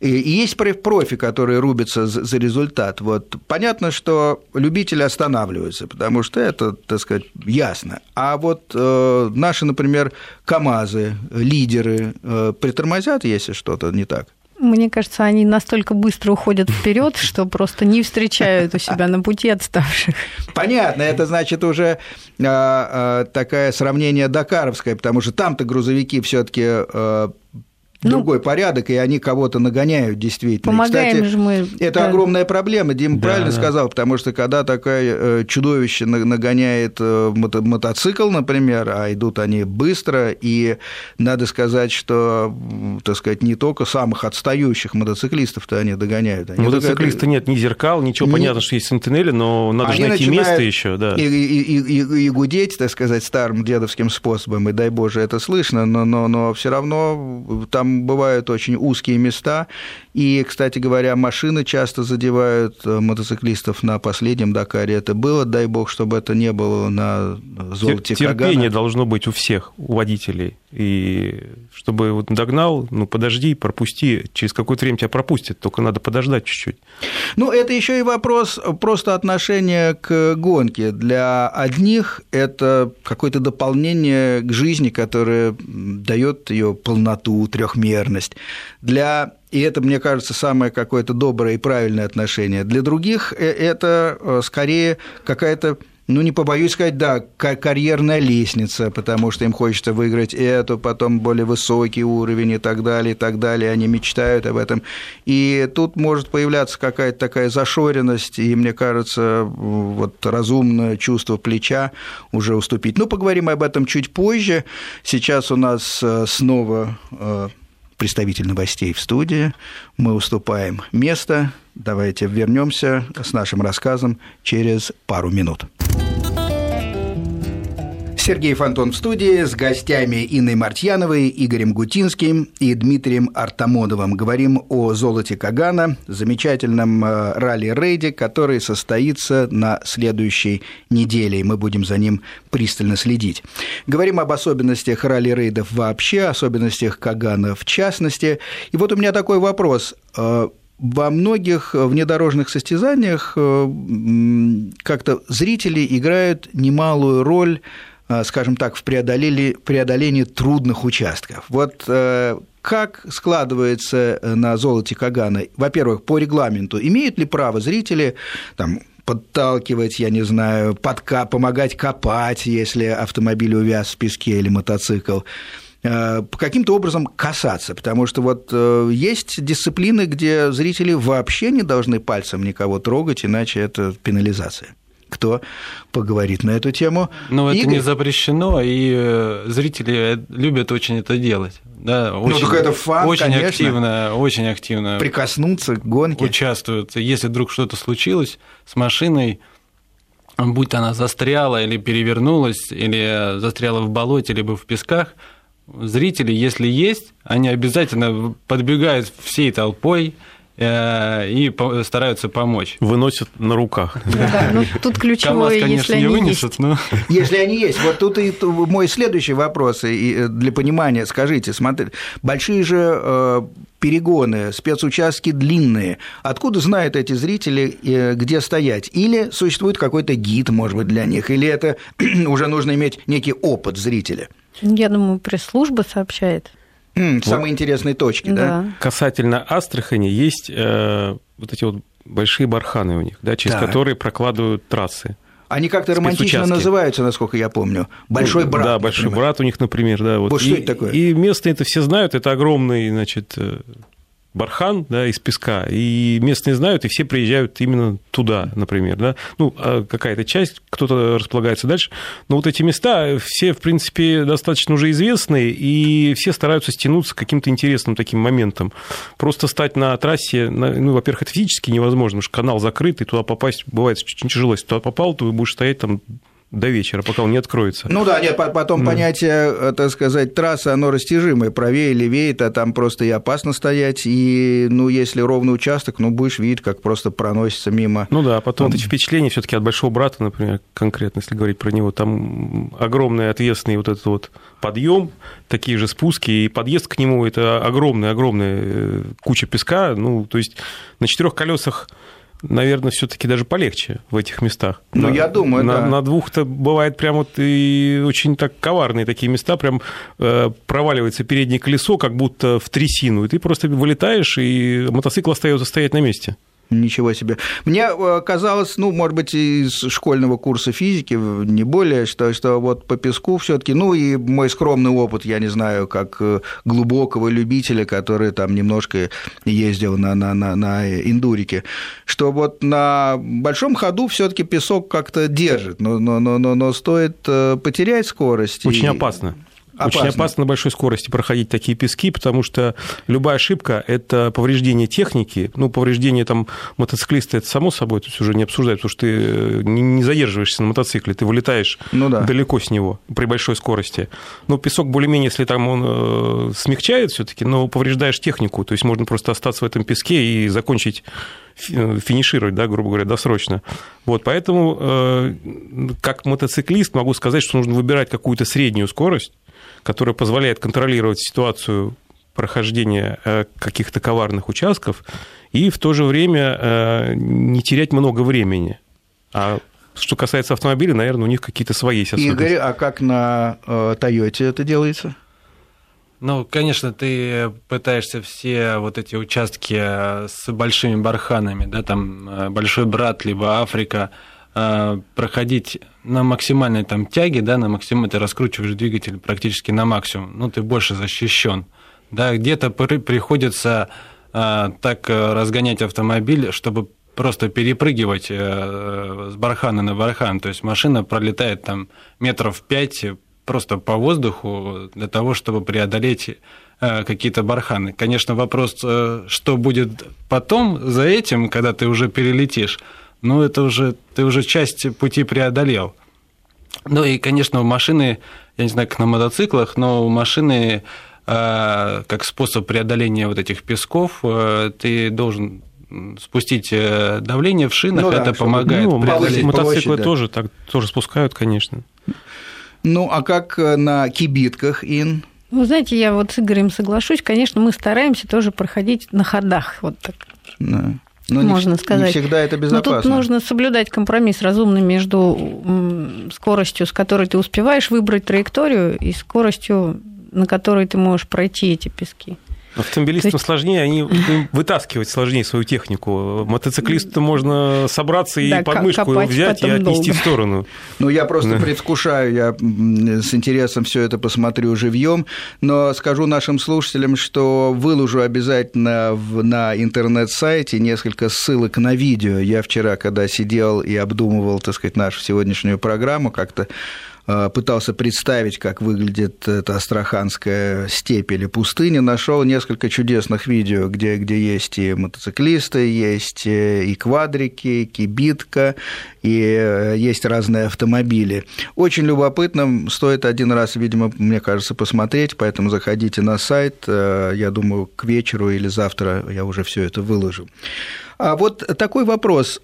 И есть профи, которые рубятся за результат. Вот понятно, что любители останавливаются, потому что это, так сказать, ясно. А вот наши, например, КАМАЗы, лидеры притормозят, если что-то не так? Мне кажется, они настолько быстро уходят вперед, что просто не встречают у себя на пути отставших. Понятно, это значит уже а, а, такое сравнение Дакаровское, потому что там-то грузовики все-таки а, ну, другой порядок, и они кого-то нагоняют действительно. Помогаем Кстати, же мы. Это да. огромная проблема, Дима да, правильно да. сказал, потому что когда такое э, чудовище нагоняет э, мото мотоцикл, например, а идут они быстро, и надо сказать, что, так сказать, не только самых отстающих мотоциклистов-то они догоняют. Они Мотоциклиста догоняют... нет ни зеркал, ничего не... понятно, что есть сентинели, но надо они же найти место еще, да. И, и, и, и гудеть, так сказать, старым дедовским способом, и дай боже это слышно, но, но, но все равно там бывают очень узкие места, и, кстати говоря, машины часто задевают э, мотоциклистов на последнем Дакаре. Это было, дай бог, чтобы это не было на золоте Терпение Кагана. должно быть у всех, у водителей. И чтобы вот догнал, ну подожди, пропусти, через какое-то время тебя пропустят, только надо подождать чуть-чуть. Ну, это еще и вопрос просто отношения к гонке. Для одних это какое-то дополнение к жизни, которое дает ее полноту, трехмерность. Для и это, мне кажется, самое какое-то доброе и правильное отношение. Для других э, это э, скорее какая-то ну, не побоюсь сказать, да, карьерная лестница, потому что им хочется выиграть эту, потом более высокий уровень и так далее, и так далее, они мечтают об этом. И тут может появляться какая-то такая зашоренность, и, мне кажется, вот разумное чувство плеча уже уступить. Ну, поговорим об этом чуть позже. Сейчас у нас э, снова э, представитель новостей в студии. Мы уступаем место. Давайте вернемся с нашим рассказом через пару минут. Сергей Фонтон в студии с гостями Инной Мартьяновой, Игорем Гутинским и Дмитрием Артамоновым. Говорим о золоте Кагана, замечательном э, ралли-рейде, который состоится на следующей неделе, и мы будем за ним пристально следить. Говорим об особенностях ралли-рейдов вообще, особенностях Кагана в частности. И вот у меня такой вопрос э, во многих внедорожных состязаниях э, как-то зрители играют немалую роль скажем так, в преодолении, преодолении трудных участков. Вот э, как складывается э, на золоте Кагана? Во-первых, по регламенту имеют ли право зрители там, подталкивать, я не знаю, подка помогать копать, если автомобиль увяз в песке или мотоцикл? каким-то образом касаться, потому что вот есть дисциплины, где зрители вообще не должны пальцем никого трогать, иначе это пенализация кто поговорит на эту тему. Но Игорь... это не запрещено, и э, зрители любят очень это делать. Да, очень, ну, это фан, очень конечно. активно, очень активно прикоснуться к гонке. Участвуют. Если вдруг что-то случилось с машиной, будь она застряла или перевернулась, или застряла в болоте, либо в песках, зрители, если есть, они обязательно подбегают всей толпой, Э, и стараются помочь. Выносят на руках. (laughs) Да, ну, тут ключевое, КамАЗ, конечно, если не они вынесут, есть. но... (laughs) Если они есть. Вот тут и мой следующий вопрос и э, для понимания. Скажите, смотри, большие же э, перегоны, спецучастки длинные. Откуда знают эти зрители, где стоять? Или существует какой-то гид, может быть, для них? Или это (clears throat) уже нужно иметь некий опыт зрителя? Я думаю, пресс-служба сообщает. Самые вот. интересные точки, да. да? Касательно Астрахани есть э, вот эти вот большие барханы у них, да, через так. которые прокладывают трассы. Они как-то романтично называются, насколько я помню. Большой брат. Да, большой например. брат у них, например, да. Вот, вот что и, это такое? И местные это все знают, это огромный, значит, э, бархан да, из песка, и местные знают, и все приезжают именно туда, например. Да? Ну, а какая-то часть, кто-то располагается дальше. Но вот эти места все, в принципе, достаточно уже известные, и все стараются стянуться к каким-то интересным таким моментам. Просто стать на трассе, ну, во-первых, это физически невозможно, потому что канал закрыт, и туда попасть бывает очень тяжело. Если туда попал, то вы будешь стоять там до вечера, пока он не откроется. Ну да, нет, потом да. понятие, э, так сказать, трассы, оно растяжимое, правее, левее, то там просто и опасно стоять, и, ну, если ровный участок, ну, будешь видеть, как просто проносится мимо. Ну да, а потом вот эти впечатления все таки от Большого Брата, например, конкретно, если говорить про него, там огромный ответственный вот этот вот подъем, такие же спуски, и подъезд к нему – это огромная-огромная э, куча песка, ну, то есть на четырех колесах наверное, все-таки даже полегче в этих местах. Ну, на, я думаю, на, да. На двух-то бывает прям вот и очень так коварные такие места, прям э, проваливается переднее колесо, как будто в трясину, и ты просто вылетаешь, и мотоцикл остается стоять на месте. Ничего себе. Мне э, казалось, ну, может быть, из школьного курса физики, не более, что, что вот по песку все таки ну, и мой скромный опыт, я не знаю, как э, глубокого любителя, который там немножко ездил на, на, на, на индурике, что вот на большом ходу все таки песок как-то держит, но, но, но, но, но стоит э, потерять скорость. Очень и... опасно. Опасно. Очень опасно на большой скорости проходить такие пески, потому что любая ошибка – это повреждение техники. Ну, повреждение там мотоциклиста – это само собой, то есть уже не обсуждать, потому что ты э, не задерживаешься на мотоцикле, ты вылетаешь ну, да. далеко с него при большой скорости. Но песок более-менее, если там он э, смягчает все таки но повреждаешь технику, то есть можно просто остаться в этом песке и закончить э, финишировать, да, грубо говоря, досрочно. Вот, поэтому, как мотоциклист, могу сказать, что нужно выбирать какую-то среднюю скорость, которая позволяет контролировать ситуацию прохождения э, каких-то коварных участков и в то же время э, не терять много времени. А что касается автомобилей, наверное, у них какие-то свои есть особенности. Игорь, а как на э, Тойоте это делается? Ну, конечно, ты пытаешься все вот эти участки с большими барханами, да, там Большой Брат, либо Африка, проходить на максимальной там тяге, да, на максимум ты раскручиваешь двигатель практически на максимум, ну, ты больше защищен. Да, где-то приходится а, так э, разгонять автомобиль, чтобы просто перепрыгивать с бархана на бархан. То есть машина пролетает там метров пять просто по воздуху для того, чтобы преодолеть какие-то барханы. Конечно, вопрос, что будет потом за этим, когда ты уже перелетишь, ну, это уже, ты уже часть пути преодолел. Ну и, конечно, у машины, я не знаю, как на мотоциклах, но у машины э, как способ преодоления вот этих песков, э, ты должен спустить э, давление в шинах, ну, это да, помогает ну, преодолеть. Мотоциклы да. тоже, так, тоже спускают, конечно. Ну, а как на кибитках, Ин? Вы знаете, я вот с Игорем соглашусь. Конечно, мы стараемся тоже проходить на ходах. Вот так. Да. Но можно не, сказать. Не всегда это безопасно. Но тут нужно соблюдать компромисс разумный между скоростью, с которой ты успеваешь выбрать траекторию, и скоростью, на которой ты можешь пройти эти пески. Автомобилистам есть... сложнее, они (clears throat) вытаскивать сложнее свою технику. Мотоциклисту можно собраться и да, подмышку его взять и отнести долго. в сторону. (laughs) Ну, я просто да. предвкушаю, я с интересом все это посмотрю живьем, но скажу нашим слушателям, что выложу обязательно в, на интернет-сайте несколько ссылок на видео. Я вчера, когда сидел и обдумывал, так сказать, нашу сегодняшнюю программу, как-то пытался представить, как выглядит эта астраханская степь или пустыня, нашел несколько чудесных видео, где, где есть и мотоциклисты, есть э, и квадрики, и кибитка, и э, есть разные автомобили. Очень любопытно, стоит один раз, видимо, мне кажется, посмотреть, поэтому заходите на сайт, я думаю, к вечеру или завтра я уже все это выложу. А вот такой вопрос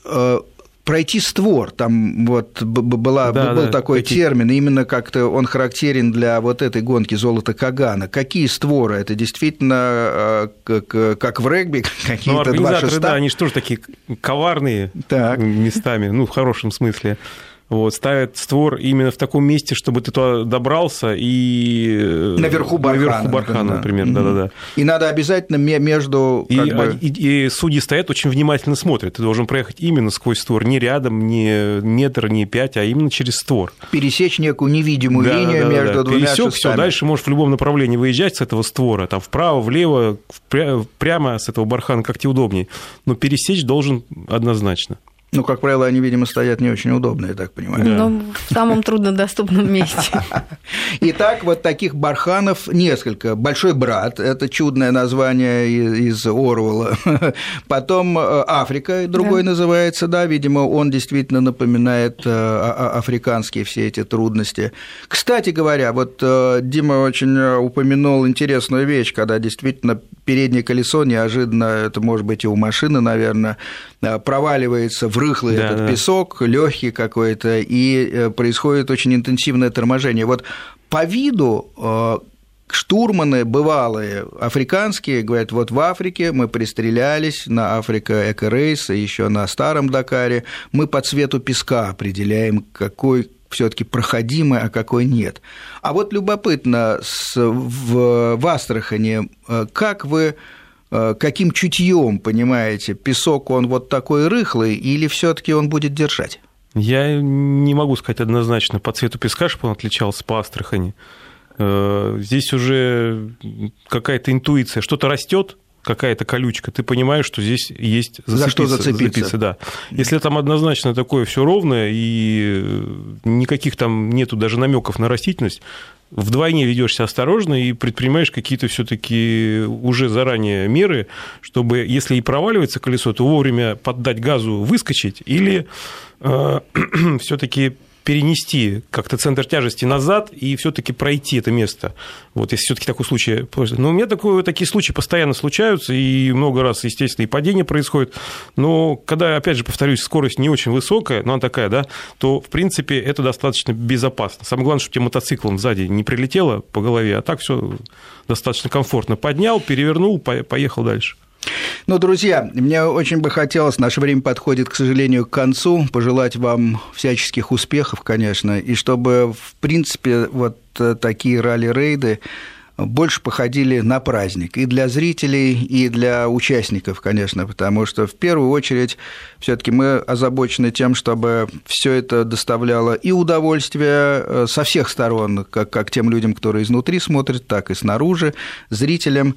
пройти створ. Там вот была, да, был да, такой эти... термин, именно как-то он характерен для вот этой гонки золота Кагана. Какие створы? Это действительно э, как в регби (laughs) какие-то ну, организаторы, 2 да, они же тоже такие коварные так. местами, ну, в хорошем смысле вот, ставят створ именно в таком месте, чтобы ты туда добрался и... Э, наверху бархана. Наверху бархана, например, да-да-да. И надо обязательно между... И, бы... и, и судьи стоят, очень внимательно смотрят. Ты должен проехать именно сквозь створ, не рядом, не метр, не пять, а именно через створ. Пересечь некую невидимую да, линию да, между да. двумя Пересек, все, дальше можешь в любом направлении выезжать с этого створа, там вправо, влево, прямо с этого бархана, как тебе удобнее. Но пересечь должен однозначно. Ну, как правило, они, видимо, стоят не очень удобно, я так понимаю. Да. Но в самом труднодоступном месте. (laughs) Итак, вот таких барханов несколько. «Большой брат» – это чудное название из Орвала. (laughs) Потом э, «Африка» другой да. называется, да, видимо, он действительно напоминает э, африканские все эти трудности. Кстати говоря, вот э, Дима очень упомянул интересную вещь, когда действительно переднее колесо неожиданно, это может быть и у машины, наверное, проваливается в рыхлый да, этот да. песок, легкий какой-то, и э, происходит очень интенсивное торможение. Вот по виду э, штурманы бывалые африканские говорят, вот в Африке мы пристрелялись на Африка Эко-рейс, еще на Старом Дакаре, мы по цвету песка определяем, какой все-таки проходимый, а какой нет. А вот любопытно, в, э, как вы э, каким чутьем, понимаете, песок он вот такой рыхлый или все-таки он будет держать? Я не могу сказать однозначно по цвету песка, чтобы он отличался по Астрахани. Э, здесь уже какая-то интуиция, что-то растет, какая-то колючка, ты понимаешь, что здесь есть зацепиться, За что зацепиться. зацепиться да. Если там однозначно такое все ровное и никаких там нету даже намеков на растительность, вдвойне ведешься осторожно и предпринимаешь какие-то все-таки уже заранее меры, чтобы, если и проваливается колесо, то вовремя поддать газу, выскочить или э, (clears throat) все-таки перенести как-то центр тяжести назад и все-таки пройти это место. Вот если все-таки такой случай. Но у меня такое, такие случаи постоянно случаются, и много раз, естественно, и падение происходит. Но когда, опять же, повторюсь, скорость не очень высокая, но она такая, да, то, в принципе, это достаточно безопасно. Самое главное, чтобы тебе мотоциклом сзади не прилетело по голове, а так все достаточно комфортно. Поднял, перевернул, поехал дальше. Ну, друзья, мне очень бы хотелось, наше время подходит, к сожалению, к концу, пожелать вам всяческих успехов, конечно, и чтобы, в принципе, вот э, такие ралли-рейды больше походили на праздник и для зрителей, и для участников, конечно, потому что в первую очередь все-таки мы озабочены тем, чтобы все это доставляло и удовольствие э, со всех сторон, как, как тем людям, которые изнутри смотрят, так и снаружи, зрителям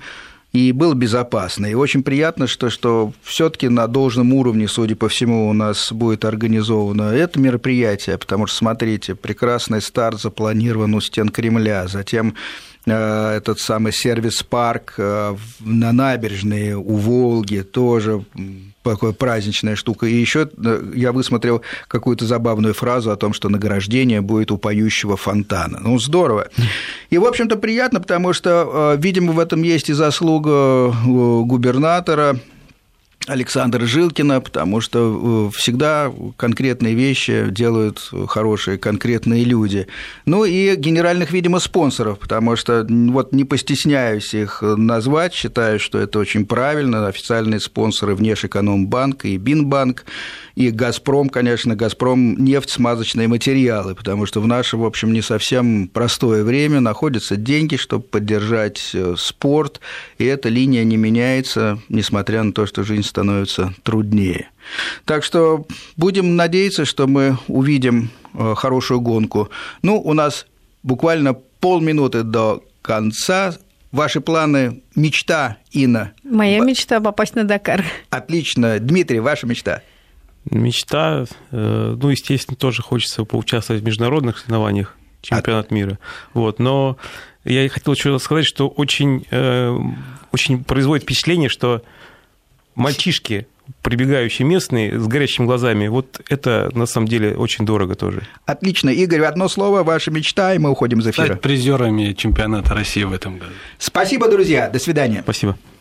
и было безопасно. И очень приятно, что, что все-таки на должном уровне, судя по всему, у нас будет организовано это мероприятие, потому что, смотрите, прекрасный старт запланирован у стен Кремля, затем этот самый сервис-парк э, на набережной у Волги тоже такая праздничная штука. И еще э, я высмотрел какую-то забавную фразу о том, что награждение будет у поющего фонтана. Ну, здорово. И, в общем-то, приятно, потому что, видимо, в этом есть и заслуга губернатора, Александра Жилкина, потому что э, всегда конкретные вещи делают хорошие конкретные люди. Ну и генеральных, видимо, спонсоров, потому что вот не постесняюсь их назвать, считаю, что это очень правильно. Официальные спонсоры Внешэкономбанк и Бинбанк и «Газпром», конечно, «Газпром» нефть, смазочные материалы, потому что в наше, в общем, не совсем простое время находятся деньги, чтобы поддержать э, спорт, и эта линия не меняется, несмотря на то, что жизнь становится труднее. Так что будем надеяться, что мы увидим э, хорошую гонку. Ну, у нас буквально полминуты до конца. Ваши планы, мечта, Инна? Моя мечта – попасть на Дакар. Отлично. Дмитрий, ваша мечта? Мечта, э, ну, естественно, тоже хочется поучаствовать в международных соревнованиях, чемпионат а... мира. Вот, но я хотел еще сказать, что очень, э, очень производит впечатление, что мальчишки, прибегающие местные с горящими глазами, вот это на самом деле очень дорого тоже. Отлично. Игорь, одно слово, ваша мечта, и мы уходим из эфира. Стать призерами чемпионата России в этом году. Спасибо, друзья. До свидания. Спасибо.